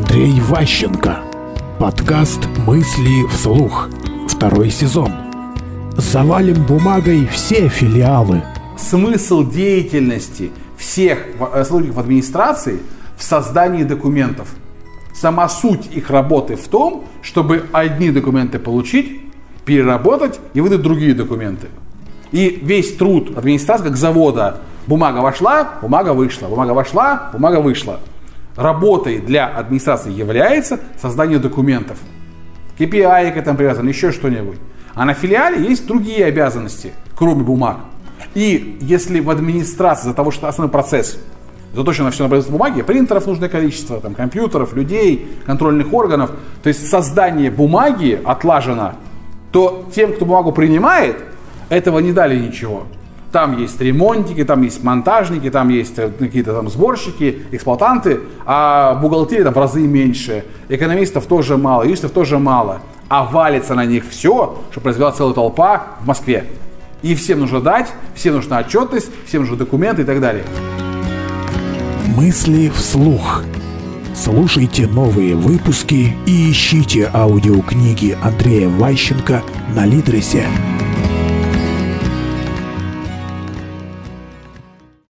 Андрей Ващенко. Подкаст «Мысли вслух». Второй сезон. Завалим бумагой все филиалы. Смысл деятельности всех э, сотрудников администрации в создании документов. Сама суть их работы в том, чтобы одни документы получить, переработать и выдать другие документы. И весь труд администрации, как завода, бумага вошла, бумага вышла, бумага вошла, бумага вышла. Работой для администрации является создание документов. KPI к этому привязан, еще что-нибудь. А на филиале есть другие обязанности, кроме бумаг. И если в администрации за того, что основной процесс заточено все на производство бумаги, принтеров нужное количество, там, компьютеров, людей, контрольных органов, то есть создание бумаги отлажено, то тем, кто бумагу принимает, этого не дали ничего. Там есть ремонтики, там есть монтажники, там есть э, какие-то там сборщики, эксплуатанты, а бухгалтерии там в разы меньше, экономистов тоже мало, юристов тоже мало. А валится на них все, что произвела целая толпа в Москве. И всем нужно дать, всем нужна отчетность, всем нужны документы и так далее. Мысли вслух. Слушайте новые выпуски и ищите аудиокниги Андрея Ващенко на Литресе.